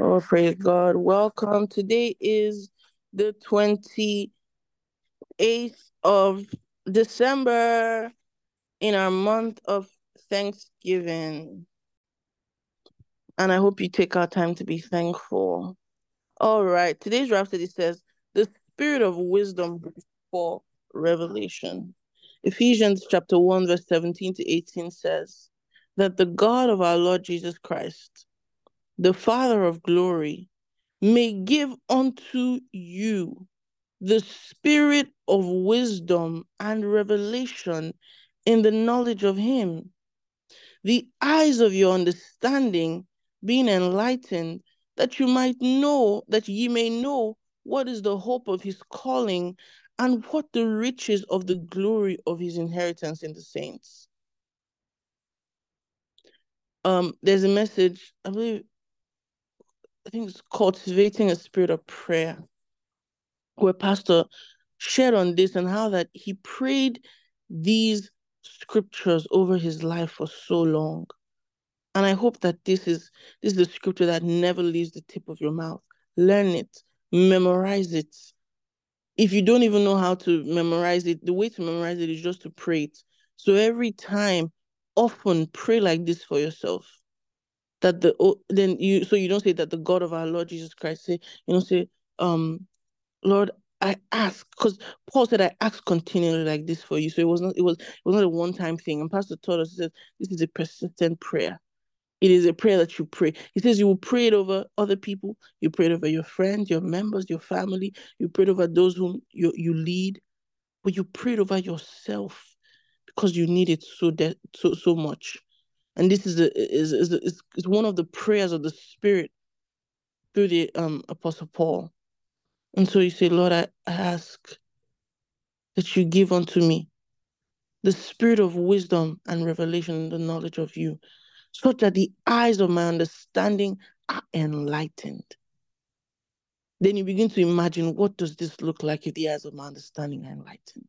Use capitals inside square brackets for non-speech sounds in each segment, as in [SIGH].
Oh, praise God. Welcome. Today is the 28th of December in our month of Thanksgiving. And I hope you take our time to be thankful. All right. Today's Rhapsody says, The spirit of wisdom for revelation. Ephesians chapter 1, verse 17 to 18 says, That the God of our Lord Jesus Christ, the Father of glory, may give unto you the spirit of wisdom and revelation in the knowledge of Him, the eyes of your understanding being enlightened, that you might know, that ye may know what is the hope of His calling and what the riches of the glory of His inheritance in the saints. Um, there's a message, I believe I think it's cultivating a spirit of prayer, where Pastor shared on this and how that he prayed these scriptures over his life for so long. And I hope that this is this is the scripture that never leaves the tip of your mouth. Learn it, memorize it. If you don't even know how to memorize it, the way to memorize it is just to pray it. So every time, often pray like this for yourself. That the oh, then you so you don't say that the God of our Lord Jesus Christ say you know say um Lord I ask because Paul said I ask continually like this for you. So it was not it was it was not a one time thing. And Pastor taught us he says this is a persistent prayer. It is a prayer that you pray. He says you will pray it over other people. You pray it over your friends your members your family. You pray it over those whom you you lead. But you pray it over yourself because you need it so de- so so much. And this is a, is, is, is, is one of the prayers of the spirit through the um apostle paul. And so you say lord i ask that you give unto me the spirit of wisdom and revelation and the knowledge of you so that the eyes of my understanding are enlightened. Then you begin to imagine what does this look like if the eyes of my understanding are enlightened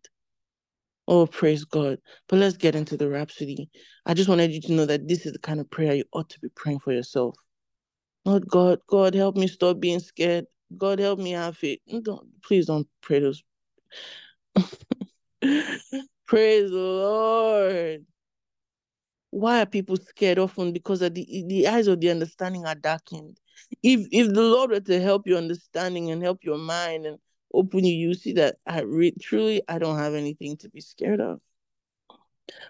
Oh, praise God. But let's get into the rhapsody. I just wanted you to know that this is the kind of prayer you ought to be praying for yourself. Lord God, God, help me stop being scared. God, help me have faith. Mm, don't, please don't pray those. [LAUGHS] praise the Lord. Why are people scared often? Because of the, the eyes of the understanding are darkened. If if the Lord were to help your understanding and help your mind and open you, you see that I re- truly I don't have anything to be scared of.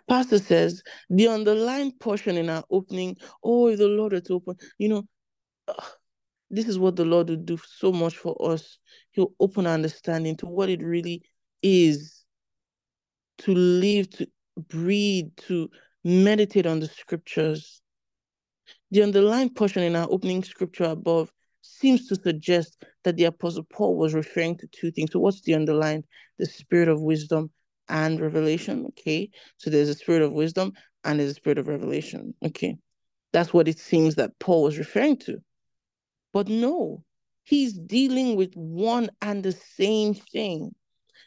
Pastor says the underlying portion in our opening, oh, if the Lord were to open, you know, uh, this is what the Lord will do so much for us. He'll open our understanding to what it really is to live, to breathe, to meditate on the scriptures. The underlying portion in our opening scripture above seems to suggest that the Apostle Paul was referring to two things. So, what's the underlying? The spirit of wisdom and revelation. Okay. So, there's a spirit of wisdom and there's a spirit of revelation. Okay. That's what it seems that Paul was referring to. But no, he's dealing with one and the same thing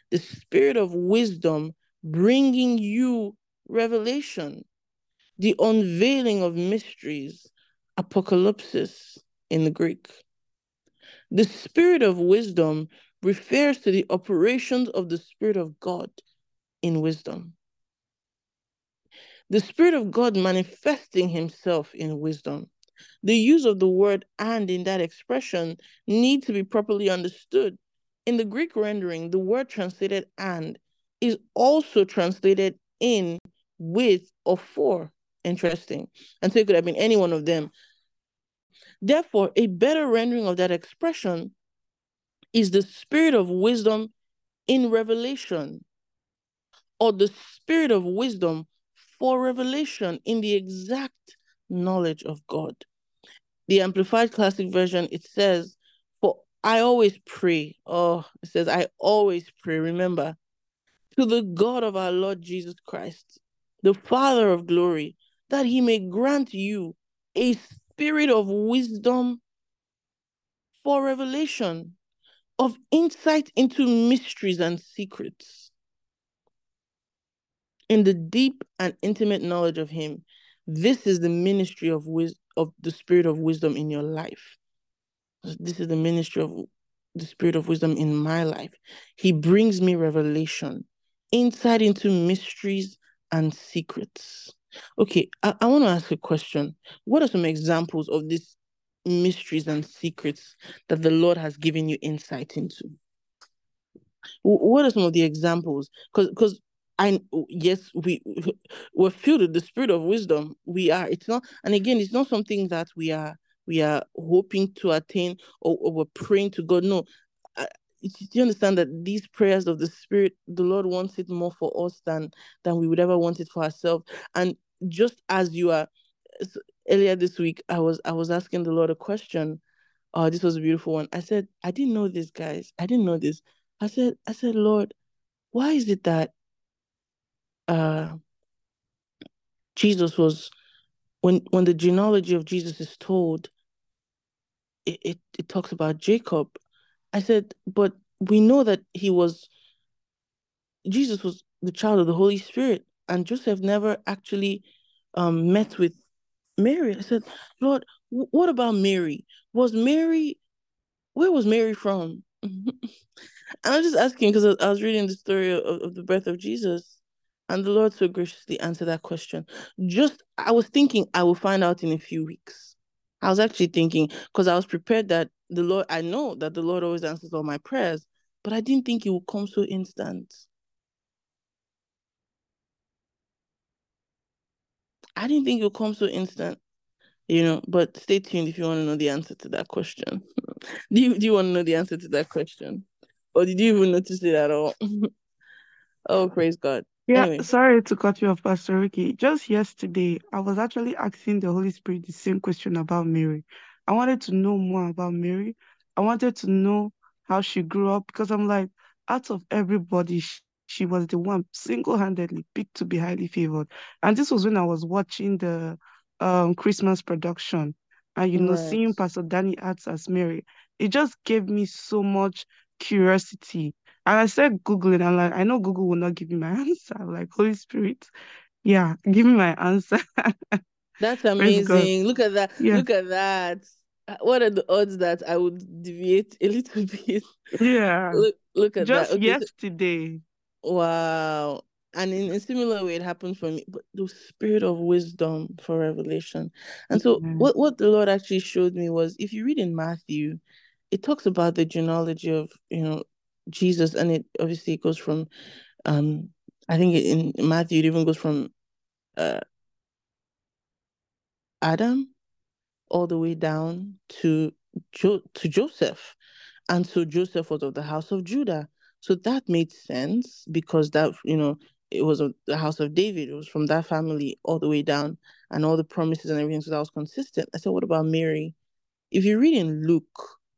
the spirit of wisdom bringing you revelation, the unveiling of mysteries, apocalypse in the Greek. The spirit of wisdom refers to the operations of the Spirit of God in wisdom. The Spirit of God manifesting Himself in wisdom. The use of the word and in that expression need to be properly understood. In the Greek rendering, the word translated and is also translated in, with, or for. Interesting. And so it could have been any one of them. Therefore, a better rendering of that expression is the spirit of wisdom in revelation, or the spirit of wisdom for revelation in the exact knowledge of God. The Amplified Classic Version, it says, For I always pray. Oh, it says, I always pray. Remember, to the God of our Lord Jesus Christ, the Father of glory, that he may grant you a spirit of wisdom for revelation, of insight into mysteries and secrets, in the deep and intimate knowledge of him, this is the ministry of wisdom of the spirit of wisdom in your life. This is the ministry of the spirit of wisdom in my life. He brings me revelation, insight into mysteries and secrets. Okay, I, I want to ask a question. What are some examples of these mysteries and secrets that the Lord has given you insight into? What are some of the examples? Because because I yes we [LAUGHS] we're filled with the spirit of wisdom. We are. It's not, and again, it's not something that we are we are hoping to attain or, or we're praying to God. No, do you understand that these prayers of the spirit, the Lord wants it more for us than than we would ever want it for ourselves. And just as you are, earlier this week, I was I was asking the Lord a question. Oh, this was a beautiful one. I said, I didn't know this, guys. I didn't know this. I said, I said, Lord, why is it that uh Jesus was when when the genealogy of Jesus is told, it, it, it talks about Jacob. I said, but we know that he was Jesus was the child of the Holy Spirit, and Joseph never actually um, met with Mary. I said, Lord, w- what about Mary? Was Mary, where was Mary from? [LAUGHS] and I'm just asking because I was reading the story of, of the birth of Jesus, and the Lord so graciously answered that question. Just, I was thinking I will find out in a few weeks. I was actually thinking because I was prepared that the Lord, I know that the Lord always answers all my prayers, but I didn't think it would come so instant. I didn't think it would come so instant, you know. But stay tuned if you want to know the answer to that question. [LAUGHS] do you do you want to know the answer to that question, or did you even notice it at all? [LAUGHS] oh, praise God. Yeah, Anyway. sorry to cut you off, Pastor Ruky. Just yesterday, I was actually asking the Holy Spirit the same question about Mary. I wanted to know more about Mary. I wanted to know how she grew up because I'm like, out of everybody, she, was the one single-handedly picked to be highly favored. And this was when I was watching the um Christmas production and you know, Right. seeing Pastor Danny Arts as Mary, it just gave me so much curiosity and I said Googling, I'm like, I know Google will not give me my [LAUGHS] answer. I'm like, Holy Spirit, yeah, give me my answer. [LAUGHS] That's amazing. Look at that. Yeah. Look at that. What are the odds that I would deviate a little [LAUGHS] bit? Yeah. Look look at Just that. Okay. yesterday. Wow. And in a similar way, it happened for me. But the spirit of wisdom for revelation. And so, Mhm. what, what the Lord actually showed me was if you read in Matthew, it talks about the genealogy of, you know, Jesus. And it obviously goes from, um, I think in Matthew, it even goes from uh, Adam all the way down to jo- to Joseph. And so Joseph was of the house of Judah. So that made sense because that, you know, it was the house of David. It was from that family all the way down and all the promises and everything. So that was consistent. I said, what about Mary? If you read in Luke,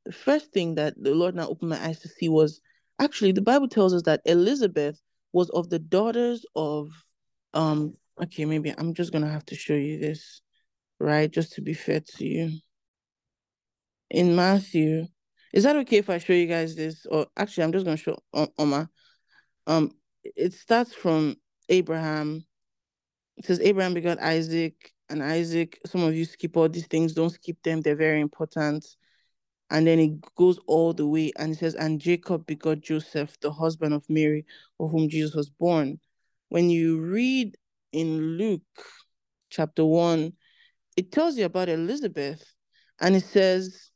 the first thing that the Lord now opened my eyes to see was actually the Bible tells us that Elizabeth was of the daughters of um okay, maybe I'm just gonna have to show you this, right? Just to be fair to you. In Matthew, is that okay if I show you guys this? Or actually, I'm just going to show Oma. Um, it starts from Abraham. It says Abraham begot Isaac, and Isaac. Some of you skip all these things. Don't skip them. They're very important. And then it goes all the way, and it says, and Jacob begot Joseph, the husband of Mary, of whom Jesus was born. When you read in Luke chapter one, it tells you about Elizabeth, and it says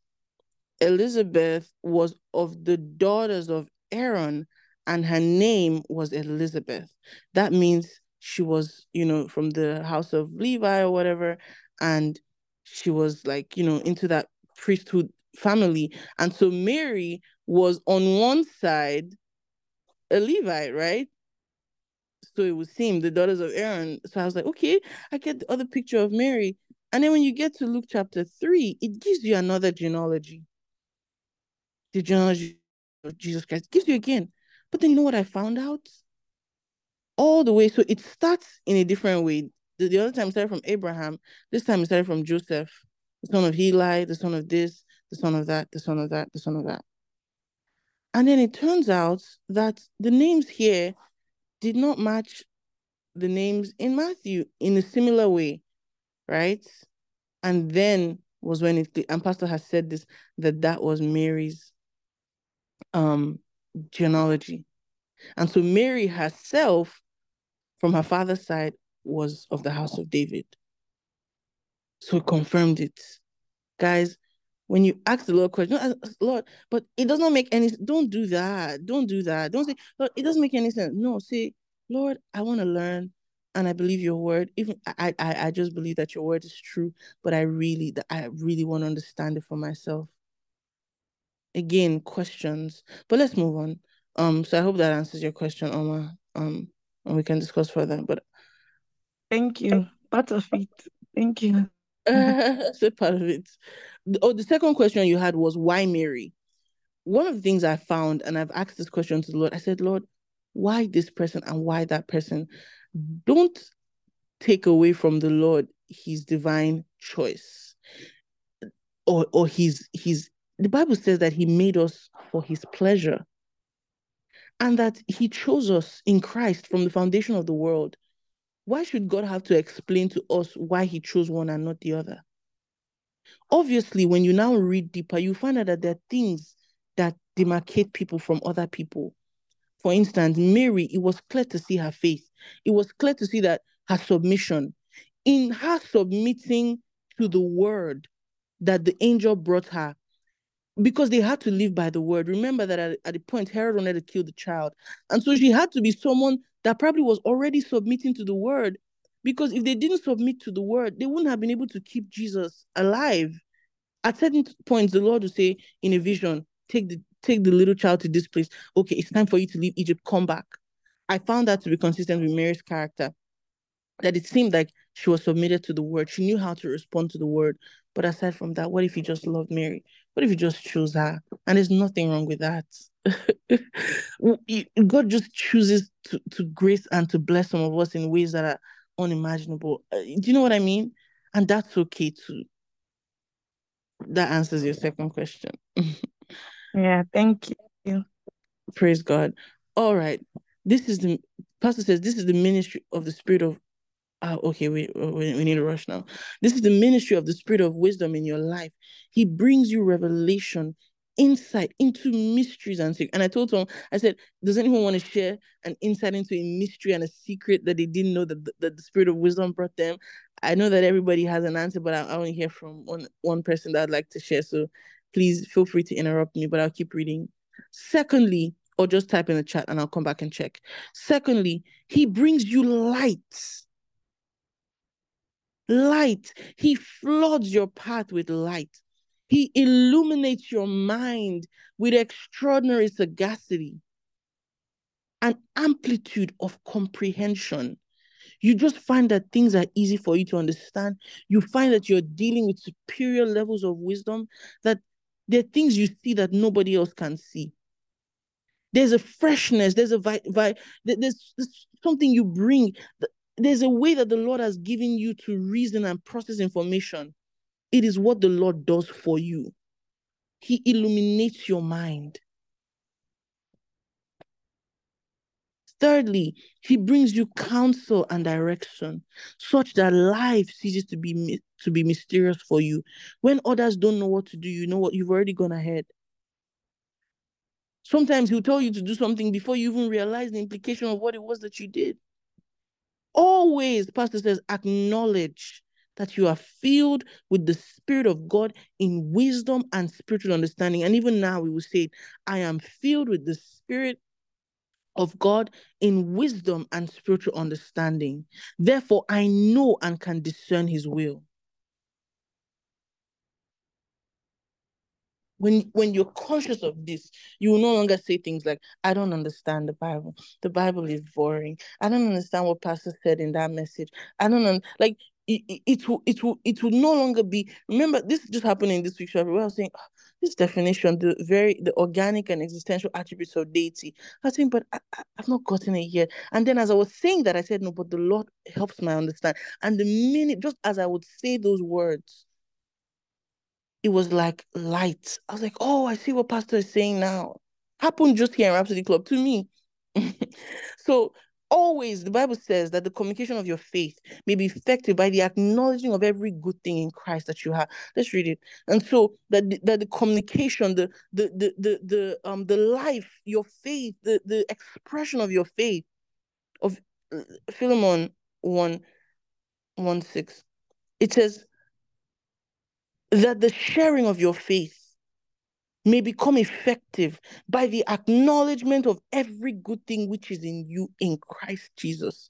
Elizabeth was of the daughters of Aaron, and her name was Elizabeth. That means she was, you know, from the house of Levi or whatever, and she was like, you know, into that priesthood family. And so Mary was on one side a Levite, right? So it would seem the daughters of Aaron. So I was like, okay, I get the other picture of Mary. And then when you get to Luke chapter 3, it gives you another genealogy the genealogy of Jesus Christ. gives you again. But then you know what I found out? All the way. So it starts in a different way. The, the other time it started from Abraham. This time it started from Joseph, the son of Heli, the son of this, the son of that, the son of that, the son of that. And then it turns out that the names here did not match the names in Matthew in a similar way. right? And then was when it and Pastor has said this that that was Mary's um genealogy. And so Mary herself, from her father's side, was of the house of David. So it confirmed it. Guys, when you ask the Lord question, Lord, but it does not make any don't do that. Don't do that. Don't say, Lord, it doesn't make any sense. No, say, Lord, I want to learn and I believe your word. Even I, I I just believe that your word is true, but I really I really want to understand it for myself. Again, questions. But let's move on. Um, so I hope that answers your question, Oma. Um, and we can discuss further. But thank you. Part of it. Thank you. [LAUGHS] so part of it. Oh, the second question you had was why Mary? One of the things I found, and I've asked this question to the Lord, I said, Lord, why this person and why that person? Don't take away from the Lord his divine choice. Or or his his the Bible says that he made us for his pleasure. And that he chose us in Christ from the foundation of the world. Why should God have to explain to us why he chose one and not the other? Obviously, when you now read deeper, you find out that there are things that demarcate people from other people. For instance, Mary, it was clear to see her faith. It was clear to see that her submission, in her submitting to the word that the angel brought her, because they had to live by the word. Remember that at, at the point, Herod wanted to kill the child. And so she had to be someone that probably was already submitting to the word. Because if they didn't submit to the word, they wouldn't have been able to keep Jesus alive. At certain points, the Lord would say in a vision, take the take the little child to this place. Okay, it's time for you to leave Egypt, come back. I found that to be consistent with Mary's character. That it seemed like she was submitted to the word. She knew how to respond to the word. But aside from that, what if you just loved Mary? What if you just chose her? And there's nothing wrong with that. [LAUGHS] God just chooses to, to grace and to bless some of us in ways that are unimaginable. Uh, do you know what I mean? And that's okay too. That answers your second question. [LAUGHS] yeah, thank you. Praise God. All right. This is the pastor says this is the ministry of the spirit of oh, okay, we, we, need to rush now. This is the ministry of the spirit of wisdom in your life. He brings you revelation, insight into mysteries and secrets. And I told him, I said, does anyone want to share an insight into a mystery and a secret that they didn't know that the, that the spirit of wisdom brought them? I know that everybody has an answer, but I, I only hear from one one person that I'd like to share. So please feel free to interrupt me, but I'll keep reading. Secondly, or just type in the chat and I'll come back and check. Secondly, he brings you light light. He floods your path with light. He illuminates your mind with extraordinary sagacity and amplitude of comprehension. You just find that things are easy for you to understand. You find that you're dealing with superior levels of wisdom, that there are things you see that nobody else can see. There's a freshness, there's a vi-, vi- there's, there's something you bring there's a way that the Lord has given you to reason and process information. It is what the Lord does for you. He illuminates your mind. Thirdly, he brings you counsel and direction, such that life ceases to be to be mysterious for you. When others don't know what to do, you know what you've already gone ahead. Sometimes he'll tell you to do something before you even realize the implication of what it was that you did. Always, Pastor says, acknowledge that you are filled with the Spirit of God in wisdom and spiritual understanding. And even now, we will say, I am filled with the Spirit of God in wisdom and spiritual understanding. Therefore, I know and can discern His will. When when you're conscious of this you will no longer say things like i don't understand the bible. The bible is boring. I don't understand what pastor said in that message. I don't know like it, it, it will it will it will no longer be remember this just happened in this week's where i was saying oh, this definition the very the organic and existential attributes of deity. I was saying but I, I, i've not gotten it yet. And then as i was saying that i said no but the lord helps my understand and the minute just as i would say those words it was like light. I was like, oh, I see what Pastor is saying now. Happened just here in Rhapsody Club to me. [LAUGHS] so always the bible says that the communication of your faith may be effective by the acknowledging of every good thing in christ that you have let's read it and so that the, that the communication the the the the, the um the life your faith the the expression of your faith of uh, philemon 1 1 6 it says that the sharing of your faith may become effective by the acknowledgement of every good thing which is in you in Christ Jesus.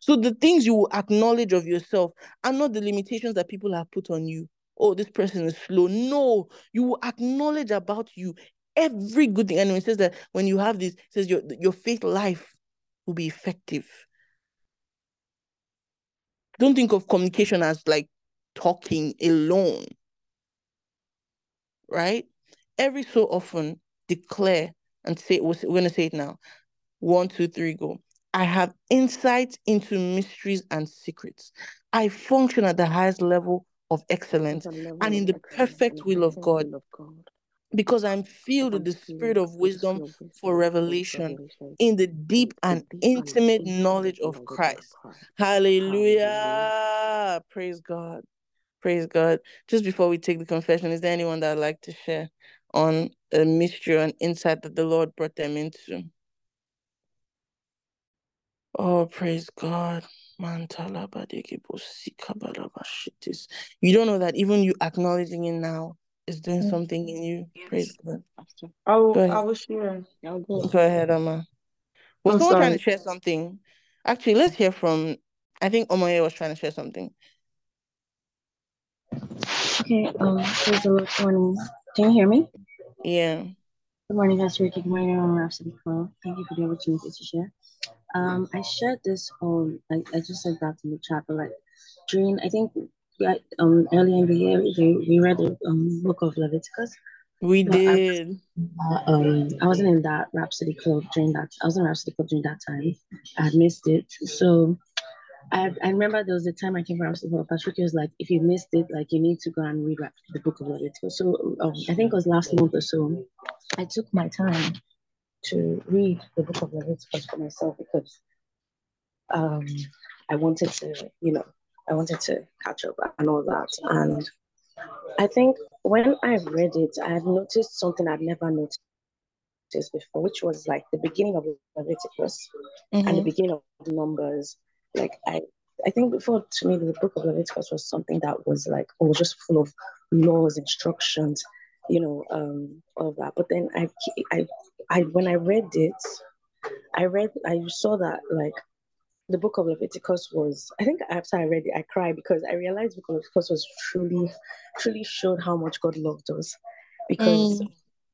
So the things you will acknowledge of yourself are not the limitations that people have put on you. Oh, this person is slow. No, you will acknowledge about you every good thing. And it says that when you have this, says your your faith life will be effective. Don't think of communication as like talking alone. Right? every so often declare and say, we're going to say it now. One, two, three, go. I have insight into mysteries and secrets. I function at the highest level of excellence level and in the perfect will of God. Will of God. Because I'm filled with the spirit of wisdom for revelation in the deep and intimate knowledge of Christ. Hallelujah. Praise God. Praise God. Just before we take the confession, is there anyone that would like to share? on a mystery and insight that the Lord brought them into. Oh, praise God. You don't know that even you acknowledging it now is doing mm. something in you. Yes. Praise God. I will, go ahead. I will share. I'll go. go ahead, Amma. Was someone sorry. trying to share something? Actually, let's hear from. I think Omoye was trying to share something. Okay. Um. Praise the Lord. Morning. Can you hear me? Yeah. Good morning, Pastor Ruky. Good morning, I'm Rhapsody Pro. Thank you for the opportunity to share. Um, I shared this um, I, I just said that in the chat, but like during, I think, yeah, um, earlier in the year, we, we read the um, book of Leviticus. We did. I, uh, um, I wasn't in that Rhapsody Club during that. I was in Rhapsody Club during that time. I had missed it, so I, I remember there was a time I came from Amsterdam. Patrick was like, if you missed it, like you need to go and read like, the book of Leviticus. So um, I think it was last month or so. I took my time to read the book of Leviticus for myself because um, I wanted to, you know, I wanted to catch up and all that. And I think when I read it, I have noticed something I've never noticed before, which was like the beginning of Leviticus mm-hmm. and the beginning of Numbers like I I think before to me the book of Leviticus was something that was like oh was just full of laws, instructions, you know, um, all of that. But then I I I when I read it, I read I saw that like the book of Leviticus was I think after I read it I cried because I realized the book of Leviticus was truly truly showed how much God loved us because mm.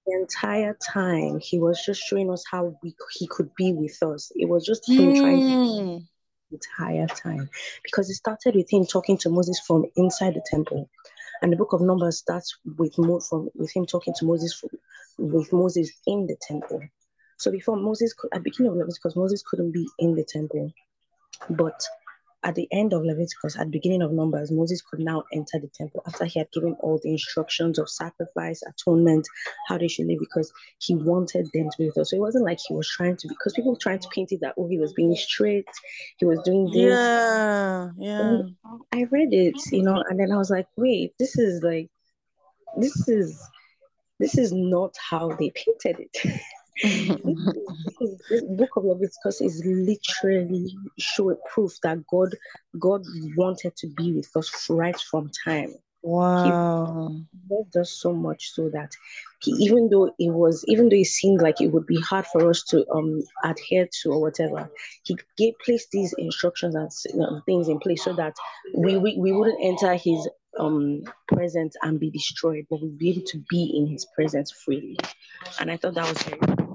the entire time he was just showing us how we he could be with us. It was just him mm. trying to mm entire time because it started with him talking to Moses from inside the temple. And the book of Numbers starts with more from with him talking to Moses from, with Moses in the temple. So before Moses could at the beginning of Leviticus, because Moses couldn't be in the temple. But at the end of Leviticus, at the beginning of Numbers, Moses could now enter the temple after he had given all the instructions of sacrifice, atonement, how they should live, because he wanted them to be with us. So it wasn't like he was trying to, because people were trying to paint it that, oh, he was being strict, he was doing this. Yeah, yeah. And I read it, you know, and then I was like, wait, this is like, this is, this is not how they painted it. [LAUGHS] this book of Leviticus is literally showing proof that God God wanted to be with us right from time. Wow. He loved us so much so that he even though it was even though it seemed like it would be hard for us to um adhere to or whatever, he gave placed these instructions and you know, things in place so that we, we we wouldn't enter his um presence and be destroyed, but we'd be able to be in his presence freely. And I thought that was very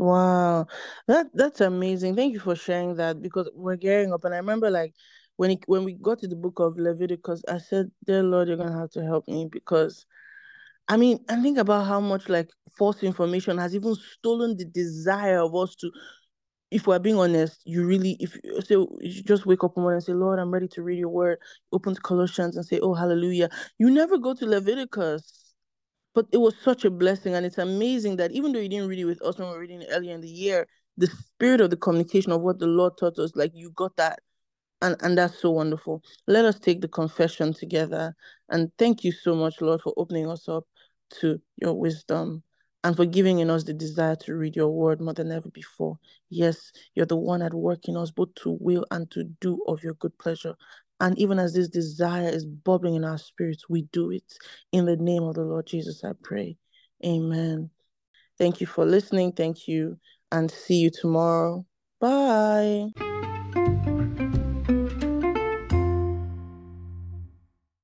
Wow, that that's amazing. Thank you for sharing that because we're gearing up, and I remember like when it, when we got to the book of Leviticus, I said, "Dear Lord, you're gonna have to help me because." I mean, I think about how much like false information has even stolen the desire of us to, if we're being honest, you really, if you say, you just wake up one morning and say, Lord, I'm ready to read your word, open to Colossians and say, Oh, hallelujah. You never go to Leviticus but it was such a blessing and it's amazing that even though you didn't read it with us when we were reading it earlier in the year the spirit of the communication of what the Lord taught us, like you got that. And, and that's so wonderful. Let us take the confession together. And thank you so much, Lord, for opening us up to your wisdom and for giving in us the desire to read your word more than ever before. Yes, you're the one at work in us, both to will and to do of your good pleasure. And even as this desire is bubbling in our spirits, we do it. In the name of the Lord Jesus, I pray. Amen. Thank you for listening. Thank you. And see you tomorrow. Bye.